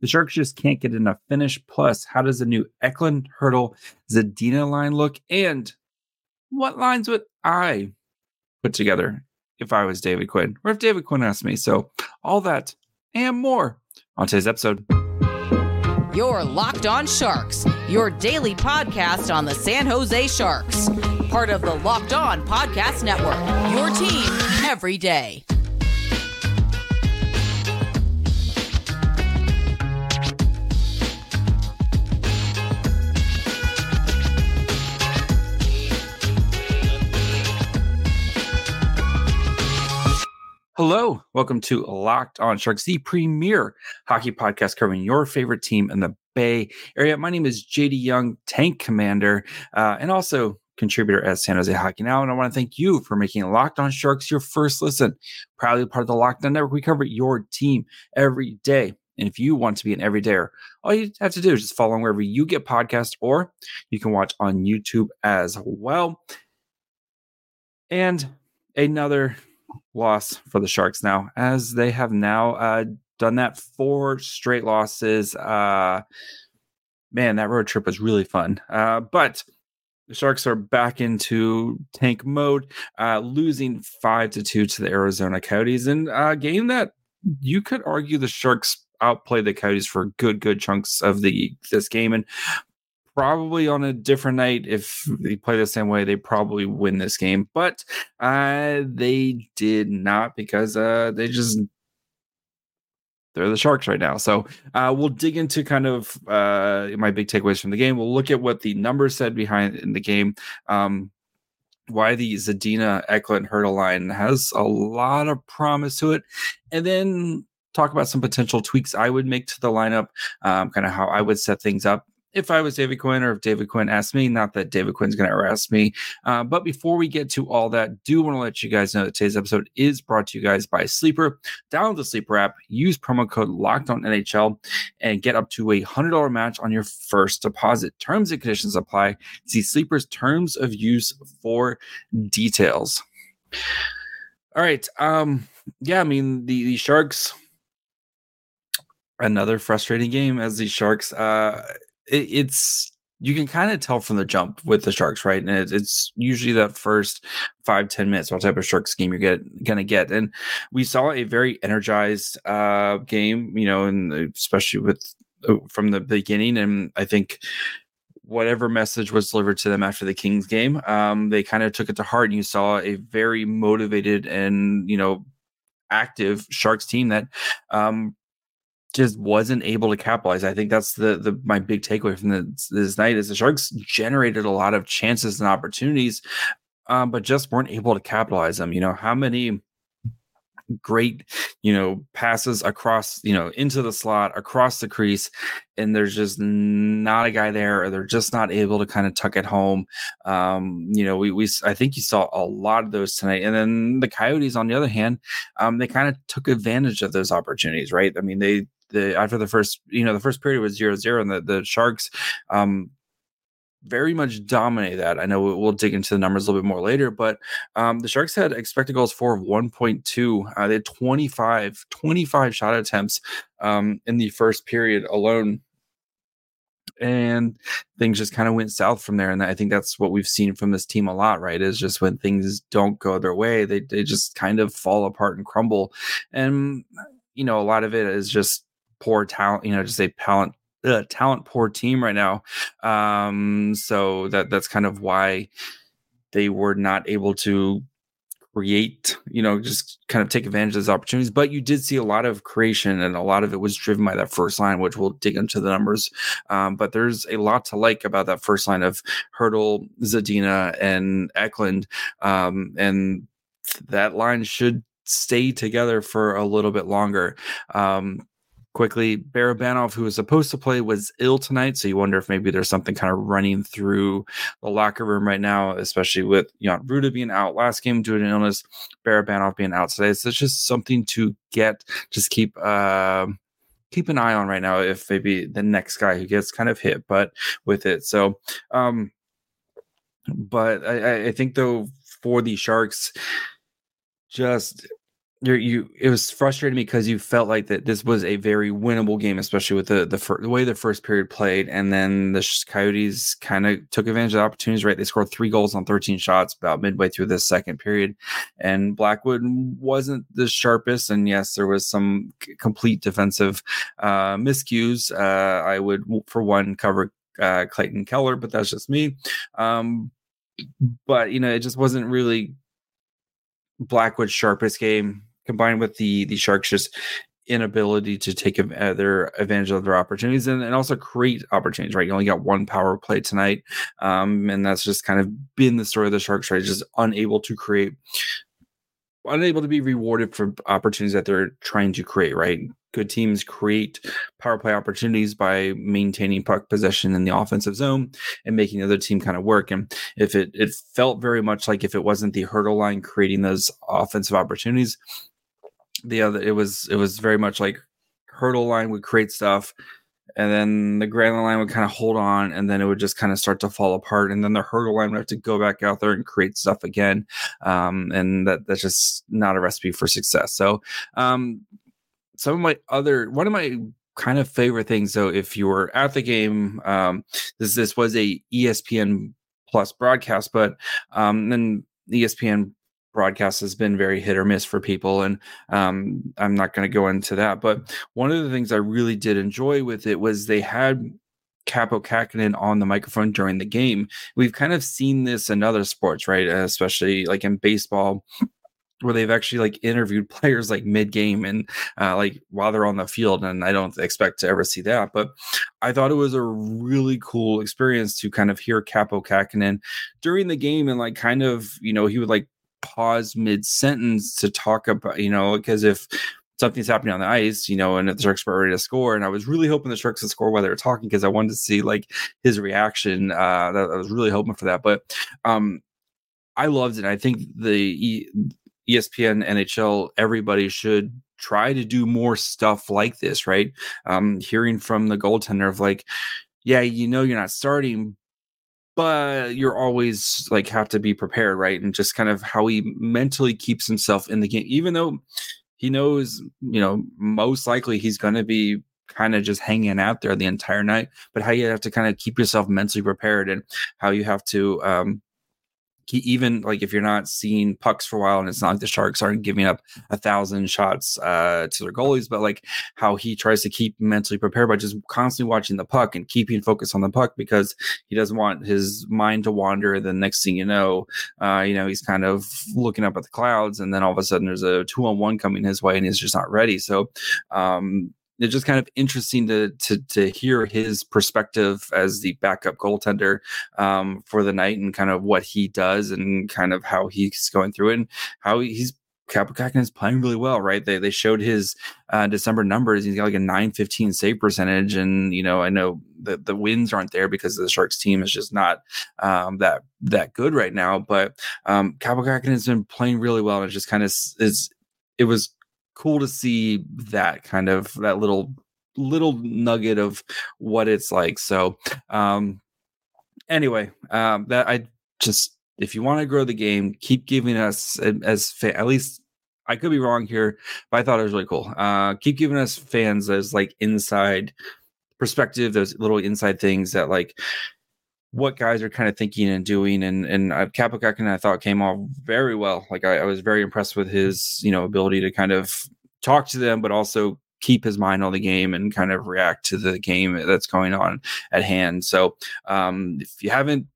The Sharks just can't get enough finish. Plus, how does the new Eklund, Hertl, Zadina line look? And what lines would I put together if I was David Quinn or if David Quinn asked me? So, all that and more on today's episode. Your Locked On Sharks, your daily podcast on the San Jose Sharks, part of the Locked On Podcast Network. Your team every day. Hello, welcome to Locked On Sharks, the premier hockey podcast covering your favorite team in the Bay Area. My name is JD Young, Tank Commander, uh, and also contributor at San Jose Hockey Now. And I want to thank you for making Locked On Sharks your first listen. Proudly part of the Locked On Network, we cover your team every day. And if you want to be an everydayer, all you have to do is just follow wherever you get podcasts, or you can watch on YouTube as well. And another loss for the Sharks now, as they have now uh, done that four straight losses. Uh, man, that road trip was really fun. Uh, but the Sharks are back into tank mode, uh, losing five to two to the Arizona Coyotes in a game that you could argue the Sharks outplayed the Coyotes for good, good chunks of the this game. And probably on a different night. If they play the same way they probably win this game. But uh they did not because uh they just they're the sharks right now. So uh we'll dig into kind of uh my big takeaways from the game. We'll look at what the numbers said behind in the game um why the Zadina Eklund Hertl line has a lot of promise to it, and then talk about some potential tweaks I would make to the lineup, um, kind of how I would set things up if I was David Quinn or if David Quinn asked me, not that David Quinn's going to ask me. Uh, but before we get to all that, do want to let you guys know that today's episode is brought to you guys by Sleeper. Download the Sleeper app, use promo code Locked On NHL, and get up to a hundred dollar match on your first deposit. Terms and conditions apply. See Sleeper's terms of use for details. All right. Um. Yeah. I mean the the Sharks. Another frustrating game as the Sharks. Uh it, it's you can kind of tell from the jump with the sharks right? And it, it's usually that first five ten minutes what type of shark scheme you're get, gonna get. And we saw a very energized uh game you know and especially with uh, from the beginning. And i think whatever message was delivered to them after the kings game um they kind of took it to heart. And you saw a very motivated and you know active sharks team that um just wasn't able to capitalize. I think that's the the my big takeaway from this, this night is the Sharks generated a lot of chances and opportunities, um, but just weren't able to capitalize them. You know how many great you know passes across you know into the slot across the crease and there's just not a guy there or they're just not able to kind of tuck it home um you know we, we i think you saw a lot of those tonight and then the coyotes on the other hand um they kind of took advantage of those opportunities right i mean they the after the first you know the first period was zero zero and the, the sharks um very much dominate that. I know we'll dig into the numbers a little bit more later, but um, the Sharks had expected goals for of 1.2. Uh, they had 25, 25 shot attempts um, in the first period alone. And things just kind of went south from there. And I think that's what we've seen from this team a lot, right? Is just when things don't go their way, they, they just kind of fall apart and crumble. And, you know, a lot of it is just poor talent, you know, just a talent uh, talent poor team right now. Um, so that that's kind of why they were not able to create, you know, just kind of take advantage of those opportunities. But you did see a lot of creation, and a lot of it was driven by that first line, which we'll dig into the numbers. Um, but there's a lot to like about that first line of Hertl, Zadina, and Eklund, um, and that line should stay together for a little bit longer. Um, quickly. Barabanov, who was supposed to play, was ill tonight. So you wonder if maybe there's something kind of running through the locker room right now, especially with Jan Rutta being out last game due to an illness, Barabanov being out today. So it's just something to get, just keep uh, keep an eye on right now if maybe the next guy who gets kind of hit, but with it. So um but I, I think though for the Sharks, just you're, you it was frustrating because you felt like that this was a very winnable game, especially with the the, fir- the way the first period played, and then the Coyotes kind of took advantage of the opportunities. Right, they scored three goals on 13 shots about midway through the second period, and Blackwood wasn't the sharpest. And yes, there was some c- complete defensive uh, miscues. Uh, I would, for one, cover uh, Clayton Keller, but that's just me. Um, but you know, it just wasn't really Blackwood's sharpest game combined with the the Sharks just inability to take uh, their advantage of their opportunities and, and also create opportunities, right? You only got one power play tonight. Um, and that's just kind of been the story of the Sharks, right? Just unable to create, unable to be rewarded for opportunities that they're trying to create, right? Good teams create power play opportunities by maintaining puck possession in the offensive zone and making the other team kind of work. And if it it felt very much like if it wasn't the Hertl line creating those offensive opportunities, the other it was it was very much like Hertl line would create stuff and then the Granlund line would kind of hold on and then it would just kind of start to fall apart and then the Hertl line would have to go back out there and create stuff again um, and that that's just not a recipe for success. So um, some of my other one of my kind of favorite things though if you were at the game um, this this was a espn plus broadcast but um, then espn broadcast has been very hit or miss for people and um, i'm not going to go into that but one of the things i really did enjoy with it was they had Kaapo Kähkönen on the microphone during the game. We've kind of seen this in other sports, right? Especially like in baseball, where they've actually like interviewed players like mid game and uh, like while they're on the field. And I don't expect to ever see that, but I thought it was a really cool experience to kind of hear Kaapo Kähkönen during the game and like kind of, you know, he would like pause mid sentence to talk about, you know, because if something's happening on the ice, you know, and the Sharks were ready to score. And I was really hoping the Sharks would score while they were talking because I wanted to see like his reaction. Uh, that, I was really hoping for that. But um, I loved it. I think the ESPN, NHL, everybody should try to do more stuff like this, right? Um, hearing from the goaltender of like, yeah, you know, you're not starting, but you're always like have to be prepared, right? And just kind of how he mentally keeps himself in the game, even though he knows, you know, most likely he's going to be kind of just hanging out there the entire night, but how you have to kind of keep yourself mentally prepared and how you have to, um, even like if you're not seeing pucks for a while and it's not like the sharks aren't giving up a thousand shots uh, to their goalies but like how he tries to keep mentally prepared by just constantly watching the puck and keeping focus on the puck because he doesn't want his mind to wander the next thing you know uh, you know he's kind of looking up at the clouds and then all of a sudden there's a two on one coming his way and he's just not ready. So um, it's just kind of interesting to to to hear his perspective as the backup goaltender um, for the night and kind of what he does and kind of how he's going through it and how he's Kaapo is playing really well, right? They they showed his uh, December numbers. He's got like a 915 save percentage. And, you know, I know the, the wins aren't there because the Sharks team is just not um, that that good right now. But um, has been playing really well. And it just kind of is, it was cool to see that kind of that little little nugget of what it's like. So um anyway, um that I just if you want to grow the game, keep giving us as fa- at least I could be wrong here, but I thought it was really cool. Uh keep giving us fans as like inside perspective, those little inside things that like what guys are kind of thinking and doing. And and uh, Kähkönen, I thought came off very well. Like I, I, was very impressed with his you know ability to kind of talk to them, but also keep his mind on the game and kind of react to the game that's going on at hand. So um, if you haven't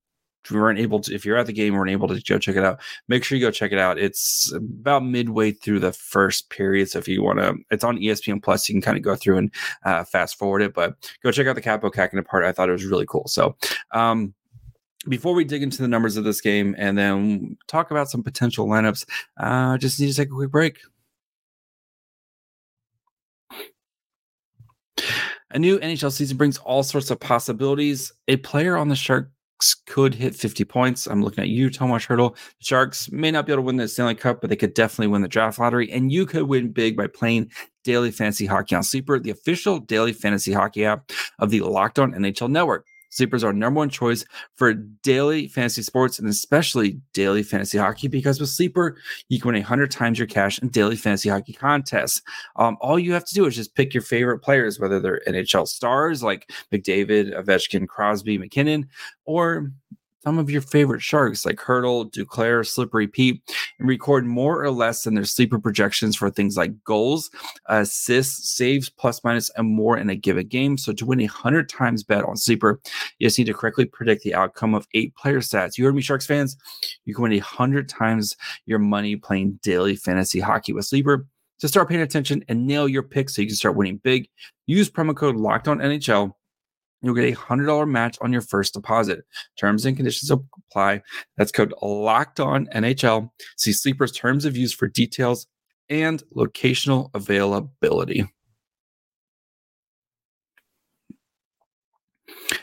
if you weren't able to if you're at the game weren't able to go check it out make sure you go check it out it's about midway through the first period so if you want to it's on espn plus you can kind of go through and uh, fast forward it but go check out the Capo Kähkönen part i thought it was really cool so um, before we dig into the numbers of this game and then talk about some potential lineups uh just need to take a quick break A new NHL season brings all sorts of possibilities. A player on the Sharks could hit 50 points. I'm looking at you, Tomas Hertl. The Sharks may not be able to win the Stanley Cup, but they could definitely win the draft lottery. And you could win big by playing Daily Fantasy Hockey on Sleeper, the official daily fantasy hockey app of the Locked On NHL Network. Sleepers are number one choice for daily fantasy sports and especially daily fantasy hockey because with Sleeper, you can win 100 times your cash in daily fantasy hockey contests. Um, all you have to do is just pick your favorite players, whether they're NHL stars like McDavid, Ovechkin, Crosby, MacKinnon, or some of your favorite sharks like Hertl, Duclair, Slippery Pete, and record more or less than their sleeper projections for things like goals, assists, saves, plus minus, and more in a given game. So to win a hundred times bet on sleeper, you just need to correctly predict the outcome of eight player stats. You heard me, Sharks fans. You can win a hundred times your money playing daily fantasy hockey with sleeper. To start paying attention and nail your picks so you can start winning big, use promo code Locked On NHL You'll get a $100 match on your first deposit. Terms and conditions apply. That's code locked on NHL. See Sleeper's terms of use for details and locational availability.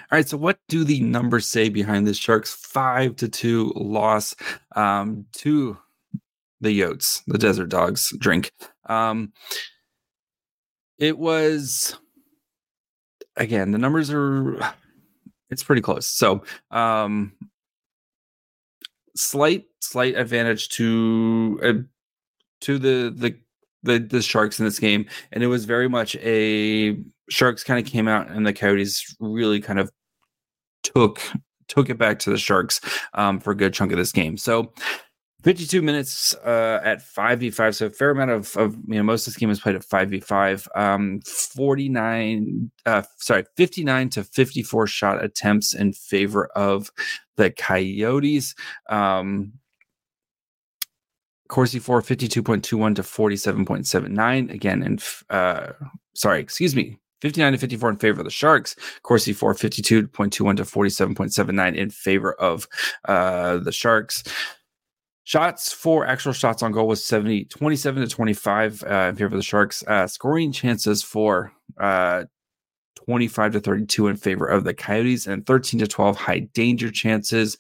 All right, so what do the numbers say behind this Sharks five to two loss um, to the Yotes, the Desert Dogs drink? Um, it was again, the numbers are it's pretty close. So, um slight slight advantage to uh, to the the the the Sharks in this game, and it was very much a Sharks kind of came out, and the Coyotes really kind of took took it back to the Sharks um, for a good chunk of this game. So 52 minutes uh, at 5v5 so a fair amount of, of you know most of this game was played at 5v5 um 49 uh sorry 59 to 54 shot attempts in favor of the coyotes um Corsi for 52.21 to 47.79 again and uh sorry excuse me 59 to 54 in favor of the Sharks. Corsi for 52.21 to 47.79 in favor of uh, the Sharks. Shots for actual shots on goal was 70, 27 to 25 uh, in favor of the Sharks. Uh, scoring chances for uh, 25 to 32 in favor of the Coyotes and 13 to 12 high danger chances.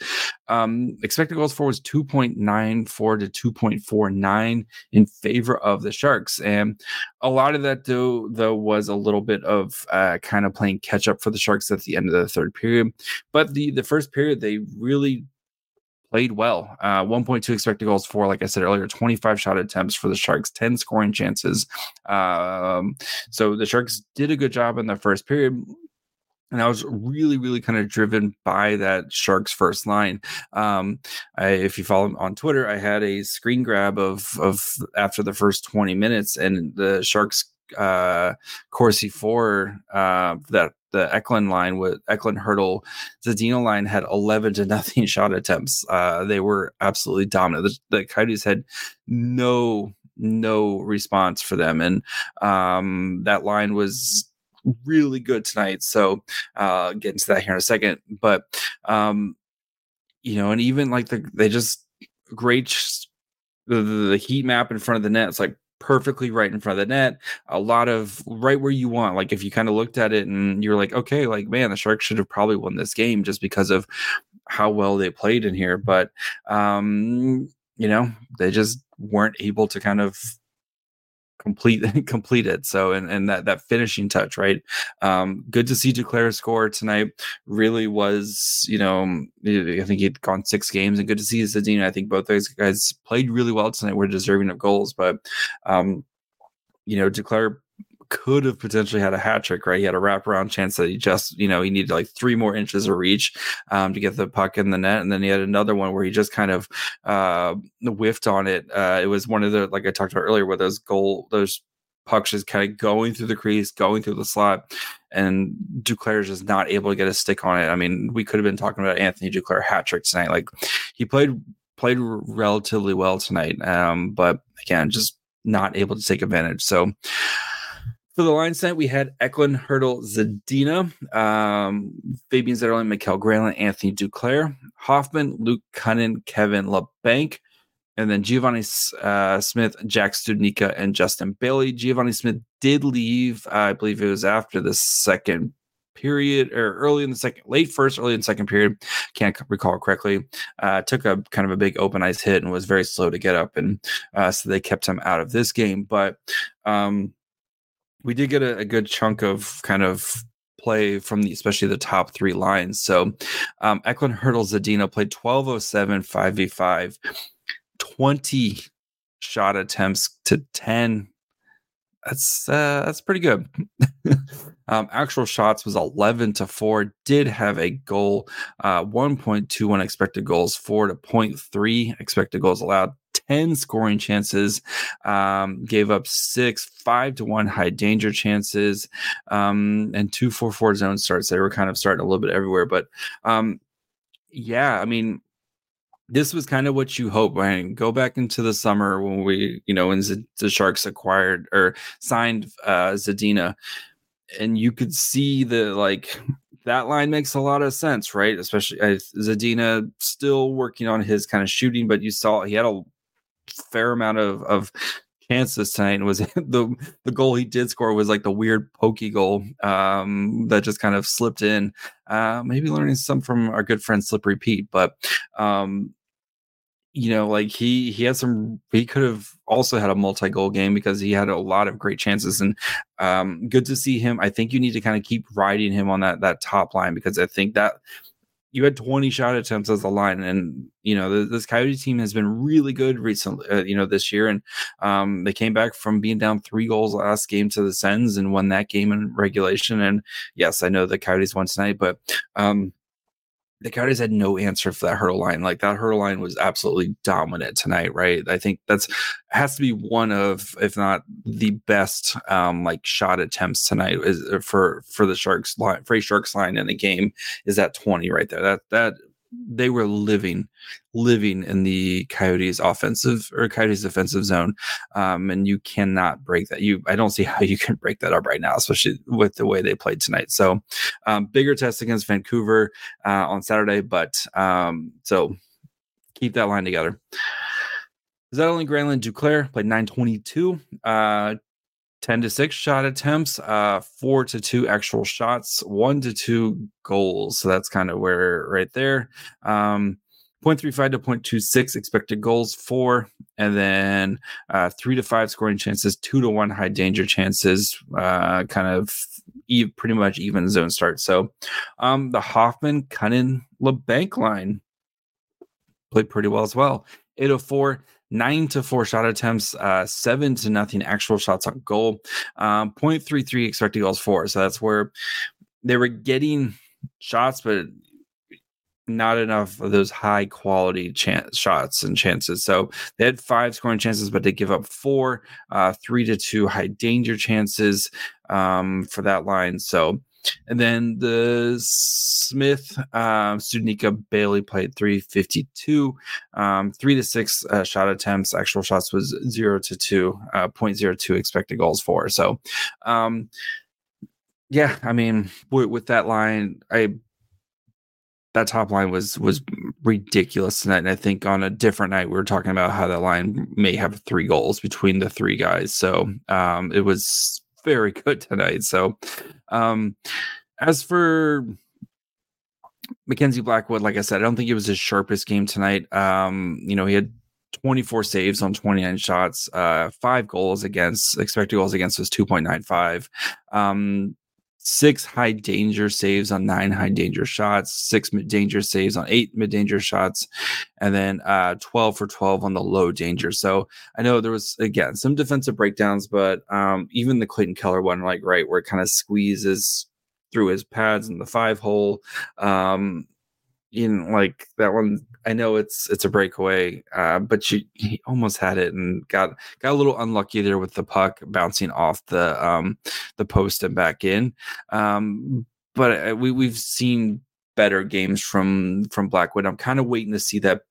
Um, expected goals for was 2.94 to 2.49 in favor of the Sharks. And a lot of that, though, though was a little bit of uh, kind of playing catch up for the Sharks at the end of the third period. But the, the first period, they really played well. Uh, 1.2 expected goals for, like I said earlier, 25 shot attempts for the Sharks, 10 scoring chances. Um, so the Sharks did a good job in the first period. And I was really, really kind of driven by that Sharks first line. Um, I, if you follow on Twitter, I had a screen grab of of after the first 20 minutes, and the Sharks uh Corsi for uh that the Eklund line with Eklund Zadina line had 11 to nothing shot attempts. Uh, they were absolutely dominant. The, the Coyotes had no no response for them, and um, that line was really good tonight. So uh, get into that here in a second, but um, you know, and even like the they just great the, the heat map in front of the net. It's like perfectly right in front of the net. A lot of right where you want. Like if you kind of looked at it and you're like, okay, like man, the Sharks should have probably won this game just because of how well they played in here. But um, you know, they just weren't able to kind of complete complete it. So and and that that finishing touch, right? Um, good to see Duclair score tonight. Really was, you know, I think he'd gone six games, and good to see Zadina. I think both those guys played really well tonight. Were deserving of goals, but um, you know, Duclair could have potentially had a hat trick, right? He had a wraparound chance that he just, you know, he needed like three more inches of reach um, to get the puck in the net. And then he had another one where he just kind of uh, whiffed on it. Uh, it was one of the, like I talked about earlier, where those goal, those pucks just kind of going through the crease, going through the slot, and Duclair is just not able to get a stick on it. I mean, we could have been talking about Anthony Duclair hat trick tonight. Like he played played relatively well tonight, um, but again, just not able to take advantage. So for the line tonight, we had Eklund, Hertl, Zadina, um, Fabian Zetterlund, Mikael Granlund, Anthony Duclair, Hoffman, Luke Kunin, Kevin Labanc, and then Givani uh, Smith, Jack Studnicka, and Justin Bailey. Givani Smith did leave, uh, I believe it was after the second period or early in the second, late first, early in the second period. Can't recall correctly. Uh, took a kind of a big open ice hit and was very slow to get up, and uh, so they kept him out of this game. But um, we did get a, a good chunk of kind of play from the especially the top three lines. So um, Eklund Hertl Zadina played 1207 5v5, 20 shot attempts to 10 that's uh, that's pretty good. um, actual shots was 11 to 4 did have a goal uh, 1.21 expected goals 4 to 0.3 expected goals allowed 10 scoring chances um, gave up six 5 to 1 high danger chances um, and two four four zone starts they were kind of starting a little bit everywhere but um, yeah i mean this was kind of what you hope when go back into the summer when we, you know, when Z- the Sharks acquired or signed uh, Zadina, and you could see the like that line makes a lot of sense, right? Especially uh, Zadina still working on his kind of shooting, but you saw he had a fair amount of of chances tonight was the the goal he did score was like the weird pokey goal um, that just kind of slipped in. Uh, maybe learning some from our good friend Slippery Pete, but um, you know, like he he had some he could have also had a multi-goal game because he had a lot of great chances and um good to see him. I think you need to kind of keep riding him on that that top line because I think that you had 20 shot attempts as a line and you know this coyote team has been really good recently uh, you know this year and um, they came back from being down three goals last game to the sens and won that game in regulation and yes i know the coyotes won tonight but um, the Coyotes had no answer for that Hertl line. Like that Hertl line was absolutely dominant tonight, right? I think that's has to be one of, if not the best, um, like shot attempts tonight is uh, for for the Sharks line, for Sharks line in the game is that twenty right there. That that they were living living in the coyotes offensive or coyotes defensive zone um, and you cannot break that. You i don't see how you can break that up right now especially with the way they played tonight. So um, bigger test against vancouver uh, on saturday but um, so keep that line together. Zetterlund Granlund Duclair played 922 uh, 10 to 6 shot attempts, uh, 4 to 2 actual shots, 1 to 2 goals. So that's kind of where right there. Um, 0.35 to 0.26 expected goals, 4, and then uh, 3 to 5 scoring chances, 2 to 1 high danger chances, uh, kind of e- pretty much even zone start. So um, the Hoffman, Kunin, Labanc line played pretty well as well. 804 nine to four shot attempts, uh, seven to nothing actual shots on goal, um, 0.33 expected goals for. So that's where they were getting shots, but not enough of those high quality chance shots and chances. So they had five scoring chances, but they give up four, uh, three to two high danger chances um, for that line. So and then the Smith, um, Bailey played 352, um, three to six uh, shot attempts. Actual shots was zero to two, uh, 0.02 expected goals for. So, um, yeah, I mean, with, with that line, I that top line was was ridiculous tonight. And I think on a different night we were talking about how that line may have three goals between the three guys. So um, it was very good tonight. So, um, as for Mackenzie Blackwood, like I said, I don't think it was his sharpest game tonight. Um, you know, he had 24 saves on 29 shots, uh, five goals against expected goals against was 2.95. Um, six high danger saves on nine high danger shots, six mid danger saves on eight mid danger shots, and then uh, 12 for 12 on the low danger. So I know there was, again, some defensive breakdowns, but um, even the Clayton Keller one, like, right, where it kind of squeezes through his pads in the five hole. Um, in like that one i know it's it's a breakaway uh, but she he almost had it and got got a little unlucky there with the puck bouncing off the um the post and back in. Um but uh, we we've seen better games from from blackwood. I'm kind of waiting to see that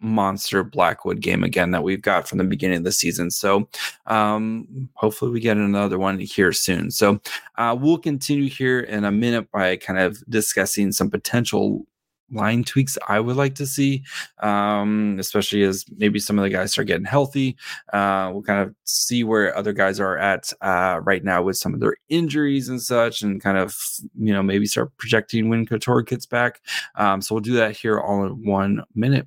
monster blackwood game again that we've got from the beginning of the season. So um hopefully we get another one here soon. So uh we'll continue here in a minute by kind of discussing some potential line tweaks I would like to see, um, especially as maybe some of the guys start getting healthy. Uh, we'll kind of see where other guys are at uh, right now with some of their injuries and such, and kind of you know maybe start projecting when Couture gets back. Um, so we'll do that here all in one minute.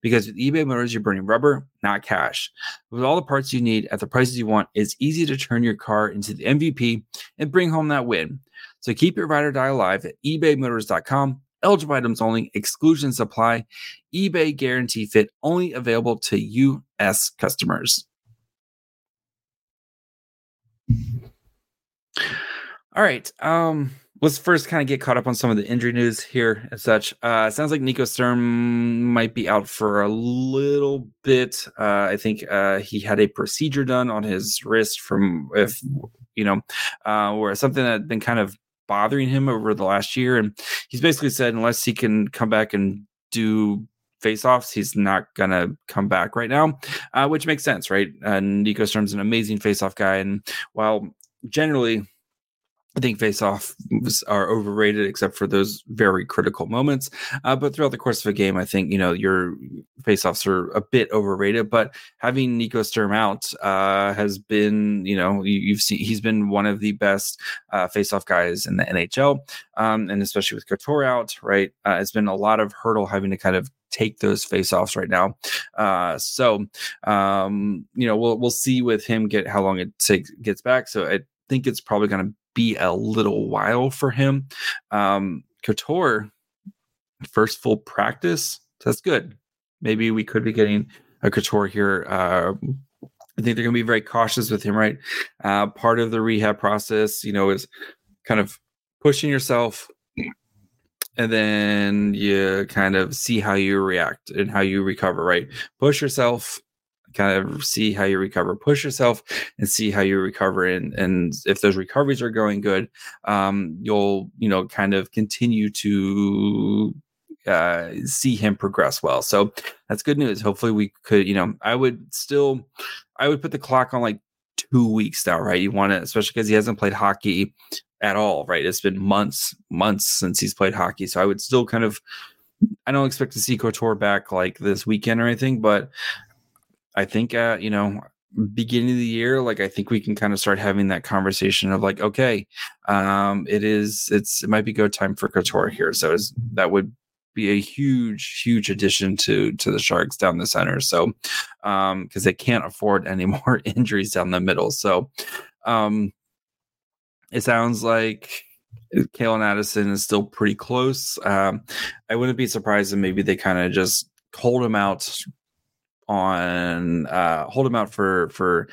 Because with eBay Motors, you're burning rubber, not cash. With all the parts you need at the prices you want, it's easy to turn your car into the MVP and bring home that win. So keep your ride or die alive at ebaymotors.com. Eligible items only, exclusions apply. eBay guarantee fit only available to U.S. customers. All right. Um, let's first kind of get caught up on some of the injury news here and such. Uh, sounds like Nico Sturm might be out for a little bit. Uh, I think uh, he had a procedure done on his wrist from if you know, uh, or something that had been kind of bothering him over the last year, and he's basically said unless he can come back and do face-offs, he's not gonna come back right now, uh, which makes sense, right? Uh, Nico Sturm's an amazing face-off guy, and while generally I think face-offs are overrated, except for those very critical moments. Uh, but throughout the course of a game, I think you know your face-offs are a bit overrated. But having Nico Sturm out uh, has been, you know, you, have seen he's been one of the best uh, face-off guys in the NHL, um, and especially with Couture out, right? Uh, it's been a lot of Hertl having to kind of take those face-offs right now. Uh, so um, you know, we'll we'll see with him get how long it takes gets back. So I think it's probably going to be a little while for him. Um, Couture, first full practice, that's good. Maybe we could be getting a Couture here. Uh, I think they're going to be very cautious with him, right? Uh, part of the rehab process, you know, is kind of pushing yourself and then you kind of see how you react and how you recover, right? Push yourself, kind of see how you recover push yourself and see how you recover and and if those recoveries are going good um, you'll you know kind of continue to uh, see him progress well. So that's good news. Hopefully we could you know i would still i would put the clock on like two weeks now right? You want to especially because he hasn't played hockey at all right? It's been months months since he's played hockey. So i would still kind of I don't expect to see Couture back like this weekend or anything, but I think, uh, you know, beginning of the year, like I think we can kind of start having that conversation of like, okay, um, it is, it's, it might be go time for Couture here. So that would be a huge, huge addition to to the Sharks down the center. So, um, because they can't afford any more injuries down the middle. So, um, it sounds like Calen Addison is still pretty close. Um, I wouldn't be surprised if maybe they kind of just hold him out on uh, hold him out for for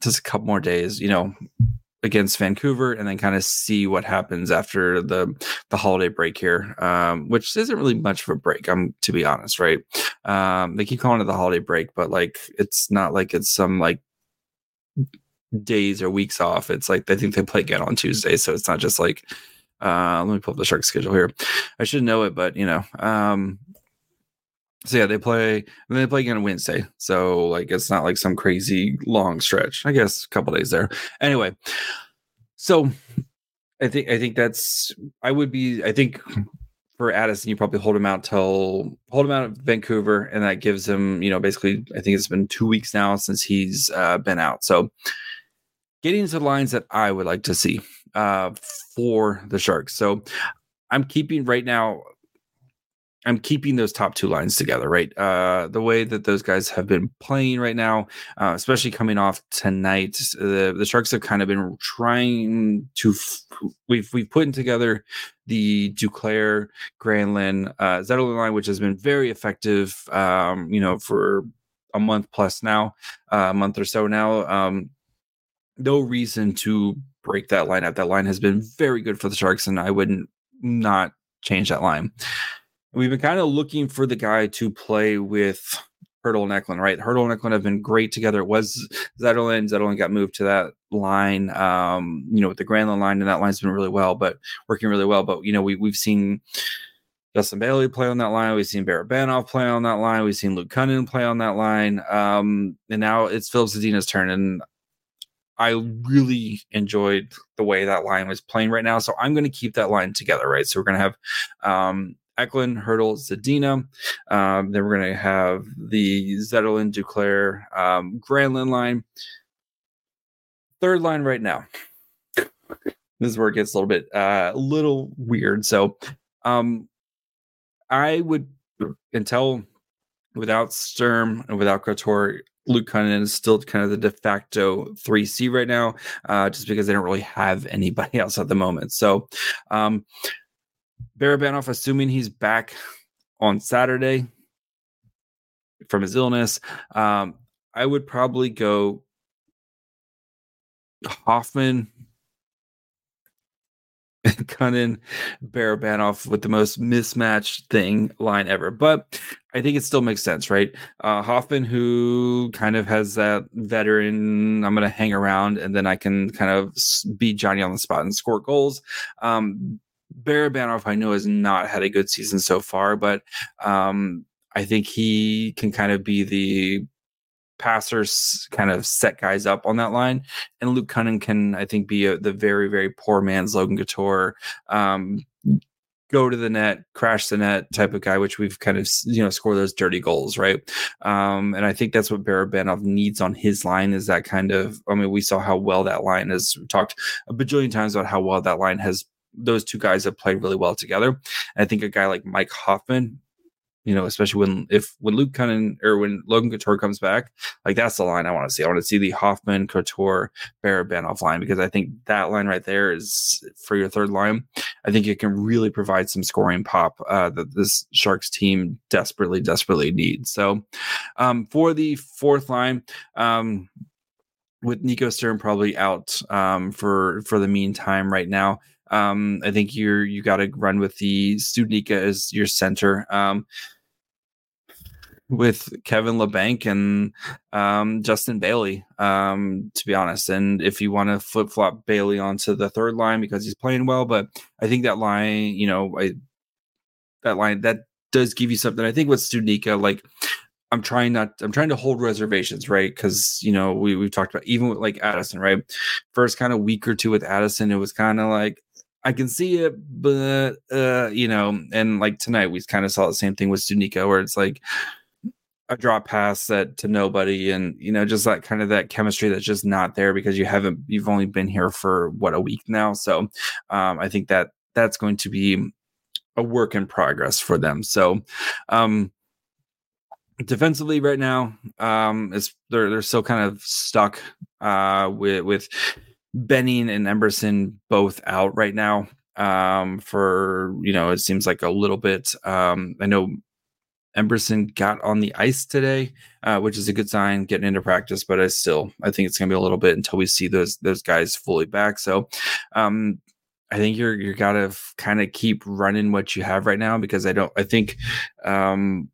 just a couple more days, you know, against Vancouver, and then kind of see what happens after the the holiday break here, um, which isn't really much of a break. I'm to be honest, right? Um, they keep calling it the holiday break, but like it's not like it's some like days or weeks off. It's like they think they play again on Tuesday, so it's not just like. Uh, let me pull up the shark schedule here. I should know it, but you know, um, so yeah, they play and they play again on Wednesday. So like it's not like some crazy long stretch. I guess a couple days there. Anyway, so I think I think that's I would be I think for Addison you probably hold him out till hold him out at Vancouver and that gives him, you know, basically I think it's been 2 weeks now since he's uh, been out. So getting to the lines that I would like to see uh, for the Sharks. So I'm keeping right now I'm keeping those top two lines together, right? Uh, the way that those guys have been playing right now, uh, especially coming off tonight, the the Sharks have kind of been trying to. F- we've we've put together the Duclair, Granlund, uh, Zetterlund line, which has been very effective. Um, you know, for a month plus now, uh, a month or so now. Um, no reason to break that line up. That line has been very good for the Sharks, and I wouldn't not change that line. We've been kind of looking for the guy to play with Hertl and Eklund, right? Hertl and Eklund have been great together. It was Zetterlund. Zetterlund got moved to that line, um, you know, with the Granlund line, and that line's been really well, but working really well. But you know, we we've seen Justin Bailey play on that line. We've seen Barabanov play on that line. We've seen Luke Kunin play on that line. Um, and now it's Filip Zadina's turn. And I really enjoyed the way that line was playing right now. So I'm going to keep that line together, right? So we're going to have um, Eklund, Hertl, Zadina. Um, then we're going to have the Zetterlund, Duclair, um, Granlund line. Third line right now. this is where it gets a little bit uh, a little weird. So um, I would until without Sturm and without Couture, Luke Kunin is still kind of the de facto 3C right now, uh, just because they don't really have anybody else at the moment. So, um, Barabanov, assuming he's back on Saturday from his illness, um, I would probably go Hoffman, Kunin, Barabanov with the most mismatched thing line ever. But I think it still makes sense, right? Uh, Hoffman, who kind of has that veteran, I'm going to hang around and then I can kind of beat Johnny on the spot and score goals. Um, Barabanov, I know, has not had a good season so far, but um, I think he can kind of be the passers kind of set guys up on that line. And Luke Kunin can, I think, be a, the very, very poor man's Logan Couture. Um, go to the net, crash the net type of guy, which we've kind of you know score those dirty goals, right? Um, and I think that's what Barabanov needs on his line is that kind of. I mean, we saw how well that line has talked a bajillion times about how well that line has. Those two guys have played really well together. And I think a guy like Mike Hoffman you know, especially when if when Luke Kunin or when Logan Couture comes back, like that's the line I want to see. I want to see the Hoffman Couture Barabanov line because I think that line right there is for your third line. I think it can really provide some scoring pop uh, that this Sharks team desperately, desperately needs. So um, for the fourth line, um, with Nico Sturm probably out um, for for the meantime right now. Um, I think you're you got to run with the Studnicka as your center. Um, with Kevin Labanc and um, Justin Bailey, um, to be honest. And if you want to flip flop Bailey onto the third line because he's playing well, but I think that line, you know, I, that line that does give you something. I think with Studnicka, like I'm trying not I'm trying to hold reservations, right? Because you know, we we've talked about even with like Addison, right? First kind of week or two with Addison, it was kind of like I can see it, but uh, you know, and like tonight we kind of saw the same thing with Studnicka, where it's like a drop pass that to nobody, and you know, just like kind of that chemistry that's just not there because you haven't you've only been here for what a week now. So um, I think that that's going to be a work in progress for them. So um defensively right now um is they're they're still kind of stuck uh with with Benning and Emberson both out right now um, for, you know, it seems like a little bit. Um, I know Emberson got on the ice today, uh, which is a good sign getting into practice, but I still, I think it's going to be a little bit until we see those, those guys fully back. So, um, I think you're you're got to kind of keep running what you have right now because I don't I think um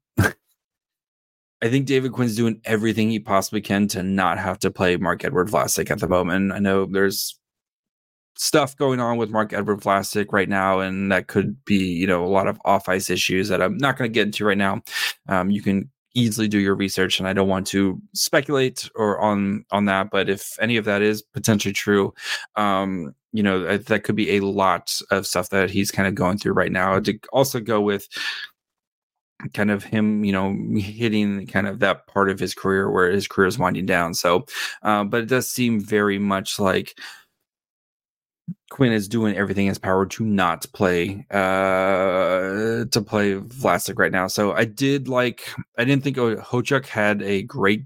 I think David Quinn's doing everything he possibly can to not have to play Marc-Edouard Vlasic at the moment. I know there's stuff going on with Marc-Edouard Vlasic right now, and that could be, you know, a lot of off ice issues that I'm not going to get into right now. Um, you can easily do your research, and I don't want to speculate or on on that. But if any of that is potentially true, um, you know, that could be a lot of stuff that he's kind of going through right now. To also go with kind of him, you know, hitting kind of that part of his career where his career is winding down. So, uh, but it does seem very much like Quinn is doing everything in his power to not play uh to play Vlasic right now. So I did like I didn't think Okhotyuk had a great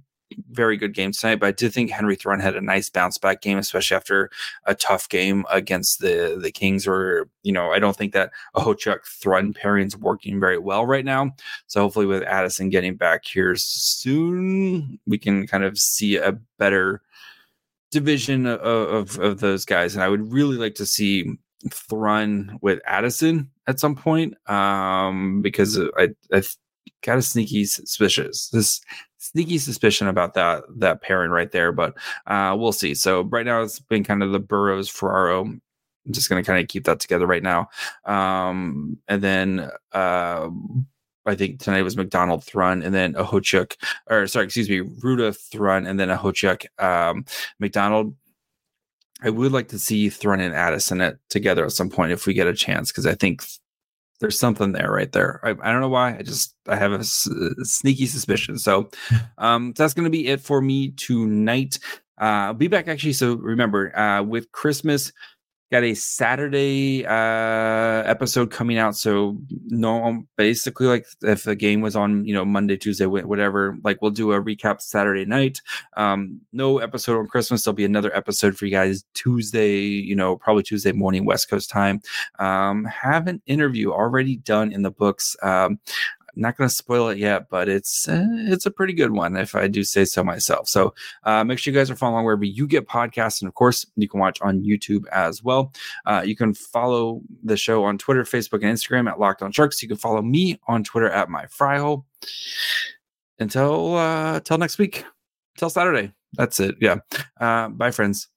very good game tonight, but I did think Henry Thrun had a nice bounce back game, especially after a tough game against the the Kings. Or you know, I don't think that a Okhotyuk Thrun pairing is working very well right now. So hopefully, with Addison getting back here soon, we can kind of see a better division of, of, of those guys. And I would really like to see Thrun with Addison at some point, um, because I I got a sneaky suspicious this sneaky suspicion about that that pairing right there, but uh, we'll see. So right now it's been kind of the Burroughs Ferraro I'm just going to kind of keep that together right now. Um, and then uh, I think tonight was MacDonald Thrun and then Okhotyuk, or sorry, excuse me, Rutta Thrun and then Okhotyuk. Um, MacDonald I would like to see Thrun and Addison it together at some point if we get a chance because I think there's something there right there. I, I don't know why. I just I have a, s- a sneaky suspicion. So um, that's going to be it for me tonight. Uh, I'll be back actually. So remember, uh, with Christmas, got a Saturday uh, episode coming out. So no, basically like if the game was on, you know, Monday, Tuesday, whatever, like we'll do a recap Saturday night. Um, no episode on Christmas. There'll be another episode for you guys Tuesday, you know, probably Tuesday morning West Coast time. Um, have an interview already done in the books. Um, not going to spoil it yet, but it's uh, it's a pretty good one if I do say so myself. So uh, make sure you guys are following wherever you get podcasts, and of course you can watch on YouTube as well. Uh, you can follow the show on Twitter, Facebook, and Instagram at Locked On Sharks. You can follow me on Twitter at my Fryhole. Until uh, until next week, until Saturday. That's it. Yeah. Uh, bye, friends.